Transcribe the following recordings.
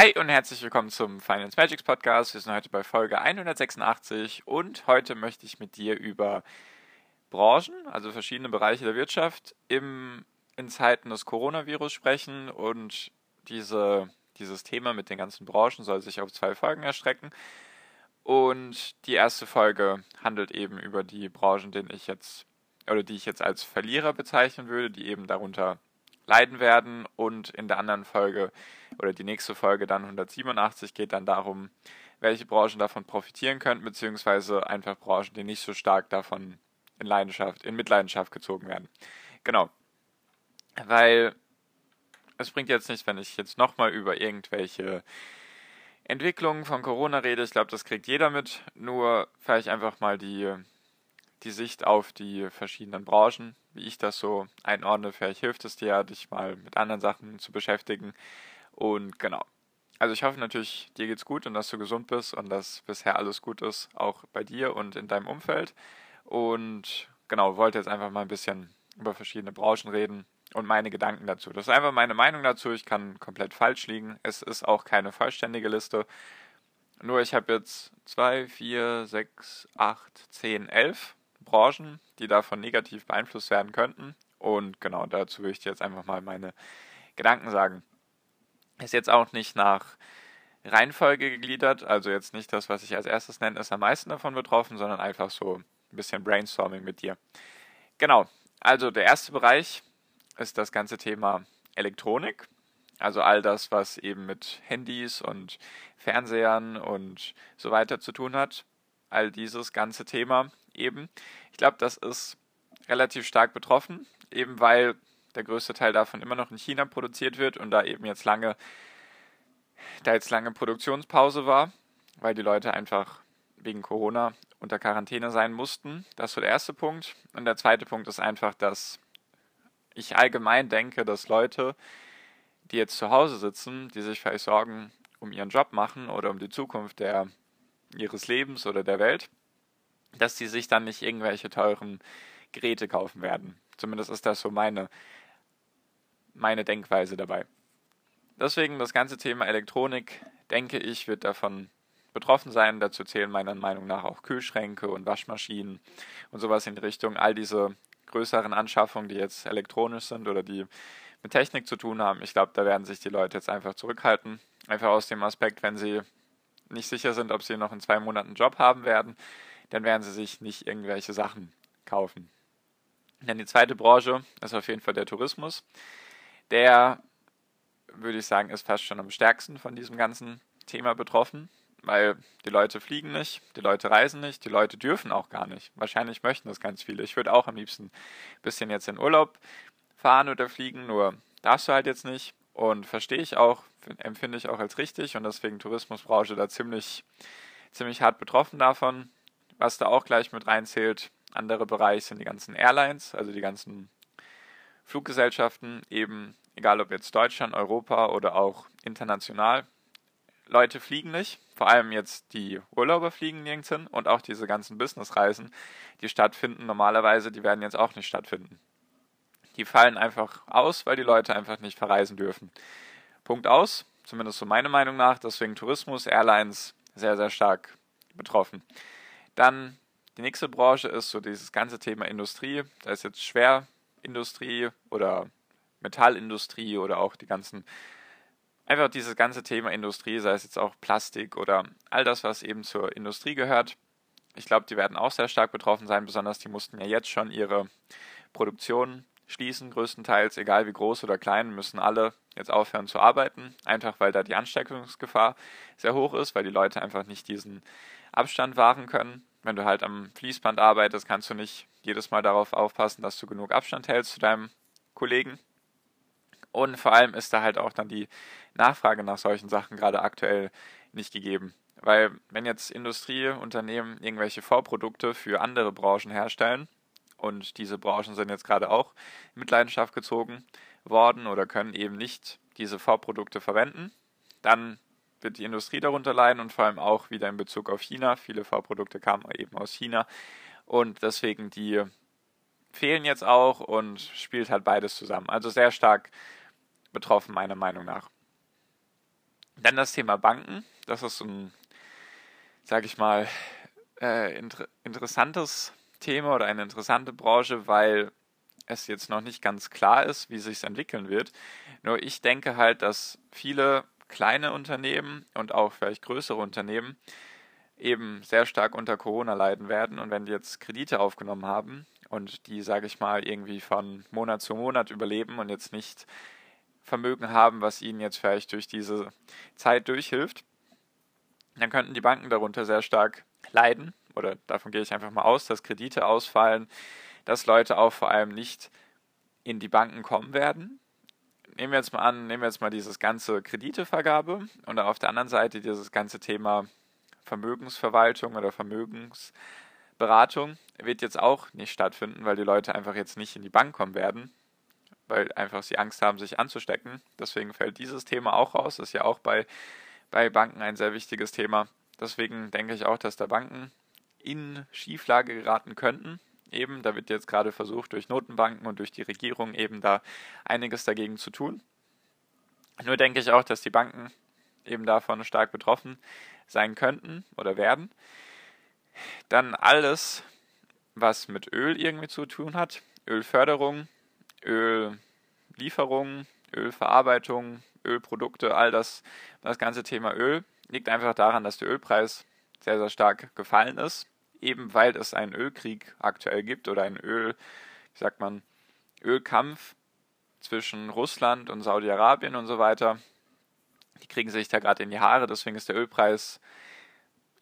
Hi und herzlich willkommen zum Finance Magics Podcast. Wir sind heute bei Folge 186 und heute möchte ich mit dir über Branchen, also verschiedene Bereiche der Wirtschaft im, in Zeiten des Coronavirus sprechen und diese, dieses Thema mit den ganzen Branchen soll sich auf zwei Folgen erstrecken. Und die erste Folge handelt eben über die Branchen, denen ich jetzt oder die ich jetzt als Verlierer bezeichnen würde, die eben darunter leiden werden. Und in der anderen Folge oder die nächste Folge dann 187 geht dann darum, welche Branchen davon profitieren könnten, beziehungsweise einfach Branchen, die nicht so stark davon in Leidenschaft, in Mitleidenschaft gezogen werden. Genau. Weil es bringt jetzt nicht, wenn ich jetzt nochmal über irgendwelche Entwicklungen von Corona rede. Ich glaube, das kriegt jeder mit. Nur vielleicht einfach mal die die Sicht auf die verschiedenen Branchen, wie ich das so einordne. Vielleicht hilft es dir, dich mal mit anderen Sachen zu beschäftigen. Und genau. Also ich hoffe natürlich, dir geht's gut und dass du gesund bist und dass bisher alles gut ist, auch bei dir und in deinem Umfeld. Und genau, wollte jetzt einfach mal ein bisschen über verschiedene Branchen reden und meine Gedanken dazu. Das ist einfach meine Meinung dazu. Ich kann komplett falsch liegen. Es ist auch keine vollständige Liste. Nur ich habe jetzt 2, 4, 6, 8, 10, 11 Branchen, die davon negativ beeinflusst werden könnten. Und genau dazu will ich dir jetzt einfach mal meine Gedanken sagen. Ist jetzt auch nicht nach Reihenfolge gegliedert, also jetzt nicht das, was ich als erstes nenne, ist am meisten davon betroffen, sondern einfach so ein bisschen Brainstorming mit dir. Genau, also der erste Bereich ist das ganze Thema Elektronik. Also all das, was eben mit Handys und Fernsehern und so weiter zu tun hat. All dieses ganze Thema eben. Ich glaube, das ist relativ stark betroffen, eben weil der größte Teil davon immer noch in China produziert wird und da eben jetzt lange, da jetzt lange Produktionspause war, weil die Leute einfach wegen Corona unter Quarantäne sein mussten. Das ist so der erste Punkt. Und der zweite Punkt ist einfach, dass ich allgemein denke, dass Leute, die jetzt zu Hause sitzen, die sich vielleicht Sorgen um ihren Job machen oder um die Zukunft der, ihres Lebens oder der Welt, dass sie sich dann nicht irgendwelche teuren Geräte kaufen werden. Zumindest ist das so meine, meine Denkweise dabei. Deswegen das ganze Thema Elektronik, denke ich, wird davon betroffen sein. Dazu zählen meiner Meinung nach auch Kühlschränke und Waschmaschinen und sowas in die Richtung. All diese größeren Anschaffungen, die jetzt elektronisch sind oder die mit Technik zu tun haben. Ich glaube, da werden sich die Leute jetzt einfach zurückhalten. Einfach aus dem Aspekt, wenn sie nicht sicher sind, ob sie noch in zwei Monaten einen Job haben werden, dann werden sie sich nicht irgendwelche Sachen kaufen. Dann die zweite Branche ist auf jeden Fall der Tourismus. Der, würde ich sagen, ist fast schon am stärksten von diesem ganzen Thema betroffen, weil die Leute fliegen nicht, die Leute reisen nicht, die Leute dürfen auch gar nicht. Wahrscheinlich möchten das ganz viele. Ich würde auch am liebsten ein bisschen jetzt in Urlaub fahren oder fliegen, nur darfst du halt jetzt nicht. Und verstehe ich auch, empfinde ich auch als richtig und deswegen Tourismusbranche da ziemlich, ziemlich hart betroffen davon. Was da auch gleich mit reinzählt, andere Bereich sind die ganzen Airlines, also die ganzen Fluggesellschaften, eben egal ob jetzt Deutschland, Europa oder auch international. Leute fliegen nicht, vor allem jetzt die Urlauber fliegen nirgends hin und auch diese ganzen Businessreisen, die stattfinden normalerweise, die werden jetzt auch nicht stattfinden. Die fallen einfach aus, weil die Leute einfach nicht verreisen dürfen. Punkt aus, zumindest so meine Meinung nach, deswegen Tourismus, Airlines sehr, sehr stark betroffen. Dann die nächste Branche ist so dieses ganze Thema Industrie. Da ist jetzt Schwerindustrie oder Metallindustrie oder auch die ganzen, einfach dieses ganze Thema Industrie, sei es jetzt auch Plastik oder all das, was eben zur Industrie gehört. Ich glaube, die werden auch sehr stark betroffen sein, besonders die mussten ja jetzt schon ihre Produktion schließen, größtenteils, egal wie groß oder klein, müssen alle jetzt aufhören zu arbeiten, einfach weil da die Ansteckungsgefahr sehr hoch ist, weil die Leute einfach nicht diesen Abstand wahren können wenn du halt am Fließband arbeitest, kannst du nicht jedes Mal darauf aufpassen, dass du genug Abstand hältst zu deinem Kollegen. Und vor allem ist da halt auch dann die Nachfrage nach solchen Sachen gerade aktuell nicht gegeben. Weil wenn jetzt Industrieunternehmen irgendwelche Vorprodukte für andere Branchen herstellen und diese Branchen sind jetzt gerade auch in Mitleidenschaft gezogen worden oder können eben nicht diese Vorprodukte verwenden, dann wird die Industrie darunter leiden und vor allem auch wieder in Bezug auf China. Viele Vorprodukte kamen eben aus China und deswegen die fehlen jetzt auch und spielt halt beides zusammen. Also sehr stark betroffen, meiner Meinung nach. Dann das Thema Banken. Das ist ein, sage ich mal, äh, inter interessantes Thema oder eine interessante Branche, weil es jetzt noch nicht ganz klar ist, wie sich entwickeln wird. Nur ich denke halt, dass viele kleine Unternehmen und auch vielleicht größere Unternehmen eben sehr stark unter Corona leiden werden. Und wenn die jetzt Kredite aufgenommen haben und die, sage ich mal, irgendwie von Monat zu Monat überleben und jetzt nicht Vermögen haben, was ihnen jetzt vielleicht durch diese Zeit durchhilft, dann könnten die Banken darunter sehr stark leiden. Oder davon gehe ich einfach mal aus, dass Kredite ausfallen, dass Leute auch vor allem nicht in die Banken kommen werden. Nehmen wir jetzt mal an, nehmen wir jetzt mal dieses ganze Kreditevergabe und auf der anderen Seite dieses ganze Thema Vermögensverwaltung oder Vermögensberatung wird jetzt auch nicht stattfinden, weil die Leute einfach jetzt nicht in die Bank kommen werden, weil einfach sie Angst haben, sich anzustecken. Deswegen fällt dieses Thema auch raus. Das ist ja auch bei, bei Banken ein sehr wichtiges Thema. Deswegen denke ich auch, dass da Banken in Schieflage geraten könnten. Eben, da wird jetzt gerade versucht, durch Notenbanken und durch die Regierung eben da einiges dagegen zu tun. Nur denke ich auch, dass die Banken eben davon stark betroffen sein könnten oder werden. Dann alles, was mit Öl irgendwie zu tun hat. Ölförderung, Öllieferung, Ölverarbeitung, Ölprodukte, all das, das ganze Thema Öl liegt einfach daran, dass der Ölpreis sehr, sehr stark gefallen ist. Eben weil es einen Ölkrieg aktuell gibt oder einen Öl, wie sagt man, Ölkampf zwischen Russland und Saudi-Arabien und so weiter. Die kriegen sich da gerade in die Haare, deswegen ist der Ölpreis,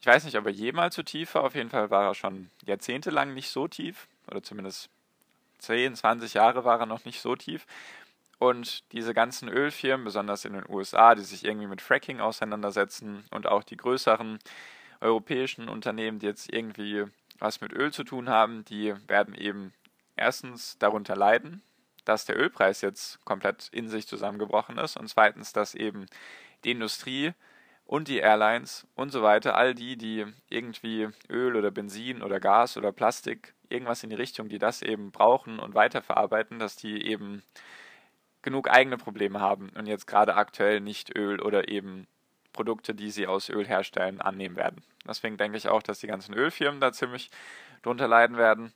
ich weiß nicht, ob er jemals so tief war, auf jeden Fall war er schon jahrzehntelang nicht so tief, oder zumindest 10, 20 Jahre war er noch nicht so tief. Und diese ganzen Ölfirmen, besonders in den USA, die sich irgendwie mit Fracking auseinandersetzen und auch die größeren europäischen Unternehmen, die jetzt irgendwie was mit Öl zu tun haben, die werden eben erstens darunter leiden, dass der Ölpreis jetzt komplett in sich zusammengebrochen ist und zweitens, dass eben die Industrie und die Airlines und so weiter, all die, die irgendwie Öl oder Benzin oder Gas oder Plastik, irgendwas in die Richtung, die das eben brauchen und weiterverarbeiten, dass die eben genug eigene Probleme haben und jetzt gerade aktuell nicht Öl oder eben Produkte, die sie aus Öl herstellen, annehmen werden. Deswegen denke ich auch, dass die ganzen Ölfirmen da ziemlich drunter leiden werden.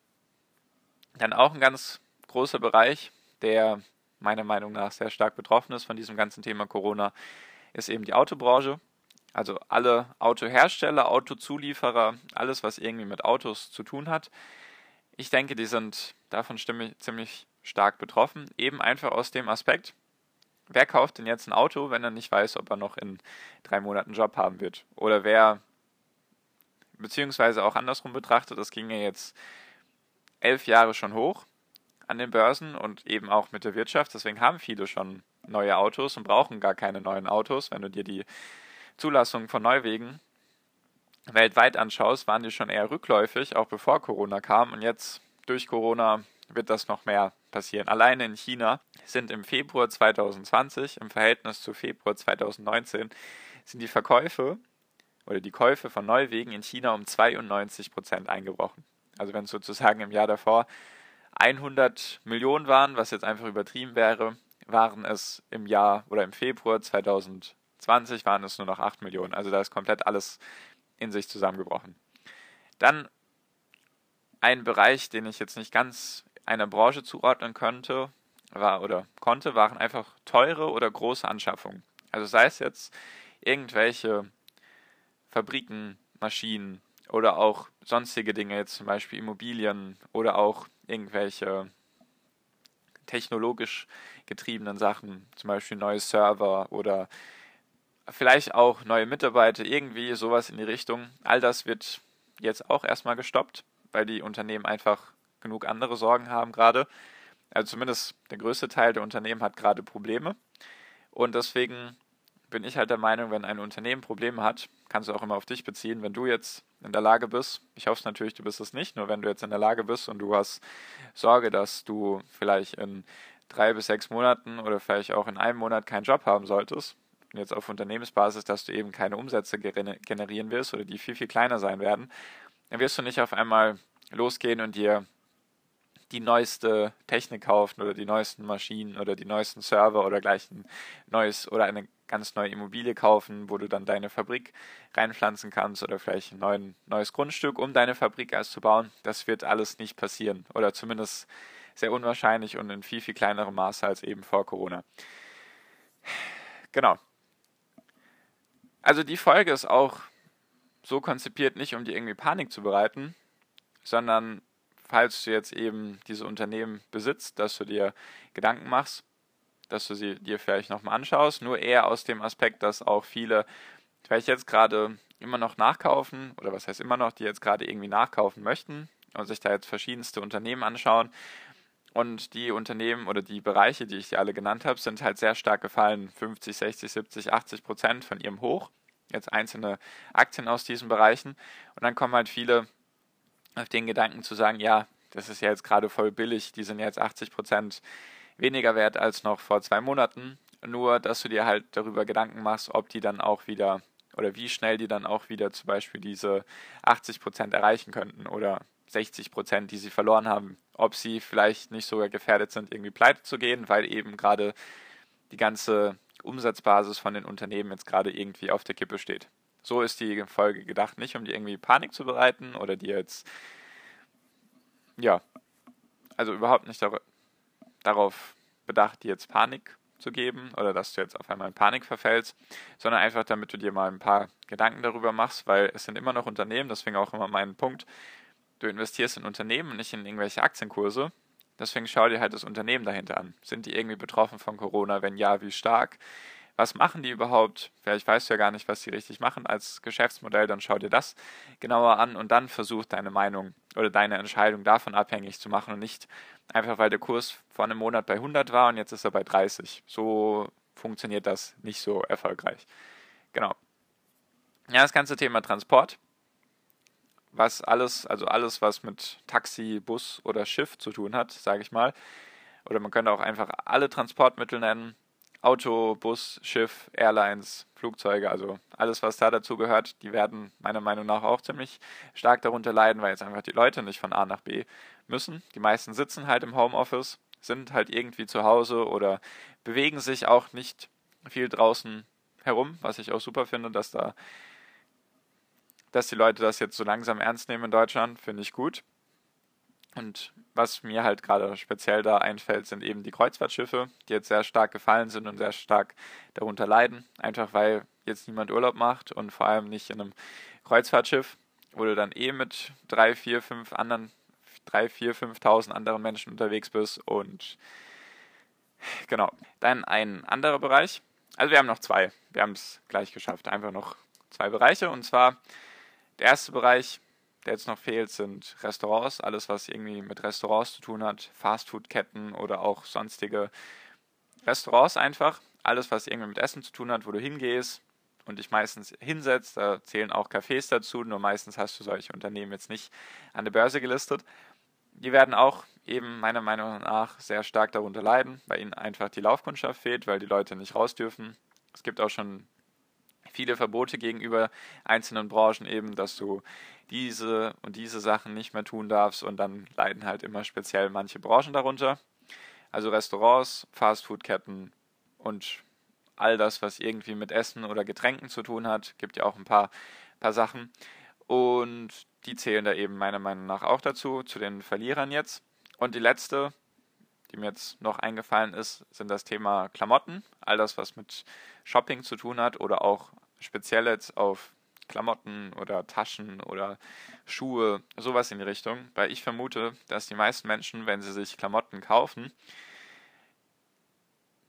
Dann auch ein ganz großer Bereich, der meiner Meinung nach sehr stark betroffen ist von diesem ganzen Thema Corona, ist eben die Autobranche. Also alle Autohersteller, Autozulieferer, alles, was irgendwie mit Autos zu tun hat. Ich denke, die sind davon ziemlich stark betroffen. Eben einfach aus dem Aspekt, wer kauft denn jetzt ein Auto, wenn er nicht weiß, ob er noch in drei Monaten einen Job haben wird? Oder wer, beziehungsweise auch andersrum betrachtet, das ging ja jetzt elf Jahre schon hoch an den Börsen und eben auch mit der Wirtschaft. Deswegen haben viele schon neue Autos und brauchen gar keine neuen Autos. Wenn du dir die Zulassung von Neuwegen weltweit anschaust, waren die schon eher rückläufig, auch bevor Corona kam. Und jetzt durch Corona wird das noch mehr passieren. Alleine in China sind im Februar 2020 im Verhältnis zu Februar 2019 sind die Verkäufe oder die Käufe von Neuwegen in China um 92 Prozent eingebrochen. Also wenn es sozusagen im Jahr davor 100 Millionen waren, was jetzt einfach übertrieben wäre, waren es im Jahr oder im Februar 2020 waren es nur noch 8 Millionen. Also da ist komplett alles in sich zusammengebrochen. Dann ein Bereich, den ich jetzt nicht ganz einer Branche zuordnen könnte, war oder konnte, waren einfach teure oder große Anschaffungen. Also sei es jetzt irgendwelche Fabriken, Maschinen oder auch sonstige Dinge, jetzt zum Beispiel Immobilien oder auch irgendwelche technologisch getriebenen Sachen, zum Beispiel neue Server oder vielleicht auch neue Mitarbeiter, irgendwie sowas in die Richtung. All das wird jetzt auch erstmal gestoppt, weil die Unternehmen einfach genug andere Sorgen haben gerade. Also zumindest der größte Teil der Unternehmen hat gerade Probleme. Und deswegen bin ich halt der Meinung, wenn ein Unternehmen Probleme hat, kannst du auch immer auf dich beziehen. Wenn du jetzt in der Lage bist, ich hoffe natürlich, du bist es nicht, nur wenn du jetzt in der Lage bist und du hast Sorge, dass du vielleicht in drei bis sechs Monaten oder vielleicht auch in einem Monat keinen Job haben solltest, jetzt auf Unternehmensbasis, dass du eben keine Umsätze generieren wirst oder die viel, viel kleiner sein werden, dann wirst du nicht auf einmal losgehen und dir die neueste Technik kaufen oder die neuesten Maschinen oder die neuesten Server oder gleich ein neues oder eine ganz neue Immobilie kaufen, wo du dann deine Fabrik reinpflanzen kannst oder vielleicht ein neuen, neues Grundstück, um deine Fabrik erst zu bauen. Das wird alles nicht passieren oder zumindest sehr unwahrscheinlich und in viel, viel kleinerem Maße als eben vor Corona. Genau. Also die Folge ist auch so konzipiert, nicht um dir irgendwie Panik zu bereiten, sondern falls du jetzt eben diese Unternehmen besitzt, dass du dir Gedanken machst, dass du sie dir vielleicht nochmal anschaust, nur eher aus dem Aspekt, dass auch viele vielleicht jetzt gerade immer noch nachkaufen, oder was heißt immer noch, die jetzt gerade irgendwie nachkaufen möchten und sich da jetzt verschiedenste Unternehmen anschauen. Und die Unternehmen oder die Bereiche, die ich dir alle genannt habe, sind halt sehr stark gefallen. 50, 60, 70, 80 Prozent von ihrem Hoch. Jetzt einzelne Aktien aus diesen Bereichen. Und dann kommen halt viele auf den Gedanken zu sagen, ja, das ist ja jetzt gerade voll billig, die sind jetzt 80 Prozent weniger wert als noch vor zwei Monaten. Nur, dass du dir halt darüber Gedanken machst, ob die dann auch wieder oder wie schnell die dann auch wieder zum Beispiel diese 80 Prozent erreichen könnten oder 60 Prozent, die sie verloren haben. Ob sie vielleicht nicht sogar gefährdet sind, irgendwie pleite zu gehen, weil eben gerade die ganze Umsatzbasis von den Unternehmen jetzt gerade irgendwie auf der Kippe steht. So ist die Folge gedacht, nicht um dir irgendwie Panik zu bereiten oder dir jetzt, ja, also überhaupt nicht dar darauf bedacht, dir jetzt Panik zu geben oder dass du jetzt auf einmal in Panik verfällst, sondern einfach damit du dir mal ein paar Gedanken darüber machst, weil es sind immer noch Unternehmen, deswegen auch immer mein Punkt, du investierst in Unternehmen und nicht in irgendwelche Aktienkurse. Deswegen schau dir halt das Unternehmen dahinter an. Sind die irgendwie betroffen von Corona? Wenn ja, wie stark? Was machen die überhaupt? Vielleicht weißt du ja gar nicht, was die richtig machen als Geschäftsmodell, dann schau dir das genauer an und dann versuch deine Meinung oder deine Entscheidung davon abhängig zu machen und nicht einfach, weil der Kurs vor einem Monat bei 100 war und jetzt ist er bei 30. So funktioniert das nicht so erfolgreich. Genau. Ja, das ganze Thema Transport, was alles, also alles, was mit Taxi, Bus oder Schiff zu tun hat, sage ich mal, oder man könnte auch einfach alle Transportmittel nennen, Auto, Bus, Schiff, Airlines, Flugzeuge, also alles, was da dazu gehört, die werden meiner Meinung nach auch ziemlich stark darunter leiden, weil jetzt einfach die Leute nicht von A nach B müssen. Die meisten sitzen halt im Homeoffice, sind halt irgendwie zu Hause oder bewegen sich auch nicht viel draußen herum, was ich auch super finde, dass da dass die Leute das jetzt so langsam ernst nehmen in Deutschland, finde ich gut. Und was mir halt gerade speziell da einfällt, sind eben die Kreuzfahrtschiffe, die jetzt sehr stark gefallen sind und sehr stark darunter leiden. Einfach weil jetzt niemand Urlaub macht und vor allem nicht in einem Kreuzfahrtschiff, wo du dann eh mit drei, vier, fünf anderen, drei, vier, fünftausend anderen Menschen unterwegs bist und genau. Dann ein anderer Bereich. Also wir haben noch zwei. Wir haben es gleich geschafft. Einfach noch zwei Bereiche. Und zwar der erste Bereich der jetzt noch fehlt, sind Restaurants, alles was irgendwie mit Restaurants zu tun hat, Fastfood-Ketten oder auch sonstige Restaurants einfach. Alles, was irgendwie mit Essen zu tun hat, wo du hingehst und dich meistens hinsetzt, da zählen auch Cafés dazu, nur meistens hast du solche Unternehmen jetzt nicht an der Börse gelistet. Die werden auch eben meiner Meinung nach sehr stark darunter leiden, weil ihnen einfach die Laufkundschaft fehlt, weil die Leute nicht raus dürfen. Es gibt auch schon viele Verbote gegenüber einzelnen Branchen eben, dass du diese und diese Sachen nicht mehr tun darfst und dann leiden halt immer speziell manche Branchen darunter. Also Restaurants, Fastfoodketten und all das, was irgendwie mit Essen oder Getränken zu tun hat, gibt ja auch ein paar, paar Sachen. Und die zählen da eben meiner Meinung nach auch dazu, zu den Verlierern jetzt. Und die letzte, die mir jetzt noch eingefallen ist, sind das Thema Klamotten. All das, was mit Shopping zu tun hat oder auch speziell jetzt auf Klamotten oder Taschen oder Schuhe, sowas in die Richtung, weil ich vermute, dass die meisten Menschen, wenn sie sich Klamotten kaufen,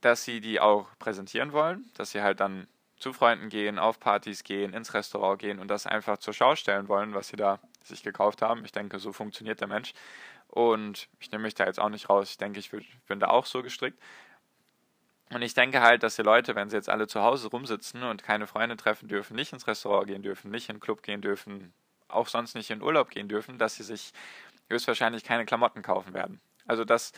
dass sie die auch präsentieren wollen, dass sie halt dann zu Freunden gehen, auf Partys gehen, ins Restaurant gehen und das einfach zur Schau stellen wollen, was sie da sich gekauft haben. Ich denke, so funktioniert der Mensch. Und ich nehme mich da jetzt auch nicht raus. Ich denke, ich bin da auch so gestrickt. Und ich denke halt, dass die Leute, wenn sie jetzt alle zu Hause rumsitzen und keine Freunde treffen dürfen, nicht ins Restaurant gehen dürfen, nicht in den Club gehen dürfen, auch sonst nicht in Urlaub gehen dürfen, dass sie sich höchstwahrscheinlich keine Klamotten kaufen werden. Also dass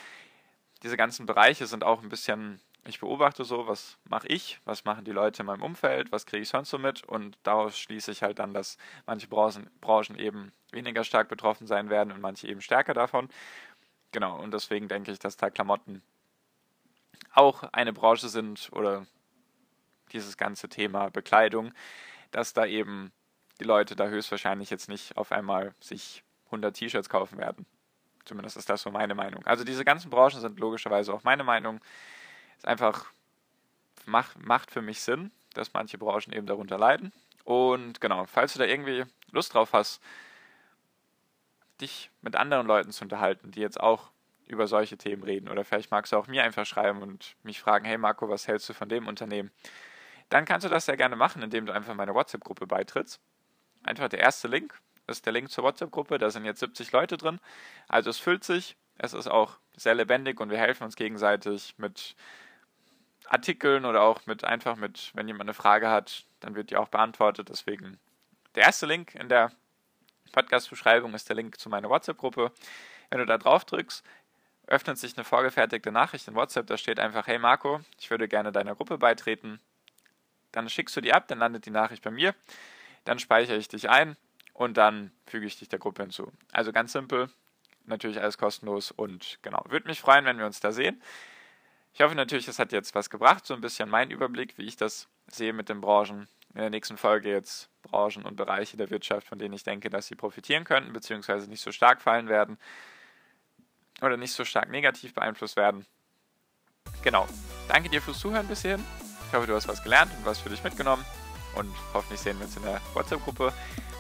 diese ganzen Bereiche sind auch ein bisschen, ich beobachte so, was mache ich, was machen die Leute in meinem Umfeld, was kriege ich sonst so mit und daraus schließe ich halt dann, dass manche Branchen, Branchen eben weniger stark betroffen sein werden und manche eben stärker davon. Genau, und deswegen denke ich, dass da Klamotten auch eine Branche sind oder dieses ganze Thema Bekleidung, dass da eben die Leute da höchstwahrscheinlich jetzt nicht auf einmal sich 100 T-Shirts kaufen werden. Zumindest ist das so meine Meinung. Also diese ganzen Branchen sind logischerweise auch meine Meinung. Ist einfach macht, macht für mich Sinn, dass manche Branchen eben darunter leiden. Und genau, falls du da irgendwie Lust drauf hast, dich mit anderen Leuten zu unterhalten, die jetzt auch über solche Themen reden. Oder vielleicht magst du auch mir einfach schreiben und mich fragen, hey Marco, was hältst du von dem Unternehmen? Dann kannst du das sehr gerne machen, indem du einfach meine WhatsApp-Gruppe beitrittst. Einfach der erste Link ist der Link zur WhatsApp-Gruppe. Da sind jetzt 70 Leute drin. Also es füllt sich. Es ist auch sehr lebendig und wir helfen uns gegenseitig mit Artikeln oder auch mit einfach mit, wenn jemand eine Frage hat, dann wird die auch beantwortet. Deswegen der erste Link in der Podcast-Beschreibung ist der Link zu meiner WhatsApp-Gruppe. Wenn du da drauf drückst, öffnet sich eine vorgefertigte Nachricht in WhatsApp, da steht einfach, hey Marco, ich würde gerne deiner Gruppe beitreten. Dann schickst du die ab, dann landet die Nachricht bei mir, dann speichere ich dich ein und dann füge ich dich der Gruppe hinzu. Also ganz simpel, natürlich alles kostenlos und genau, würde mich freuen, wenn wir uns da sehen. Ich hoffe natürlich, es hat jetzt was gebracht, so ein bisschen mein Überblick, wie ich das sehe mit den Branchen. In der nächsten Folge jetzt Branchen und Bereiche der Wirtschaft, von denen ich denke, dass sie profitieren könnten, beziehungsweise nicht so stark fallen werden oder nicht so stark negativ beeinflusst werden. Genau. Danke dir fürs Zuhören bis hierhin. Ich hoffe, du hast was gelernt und was für dich mitgenommen. Und hoffentlich sehen wir uns in der WhatsApp-Gruppe.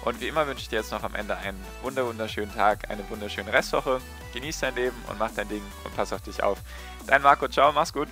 Und wie immer wünsche ich dir jetzt noch am Ende einen wunderschönen Tag, eine wunderschöne Restwoche. Genieß dein Leben und mach dein Ding und pass auf dich auf. Dein Marco, ciao, mach's gut.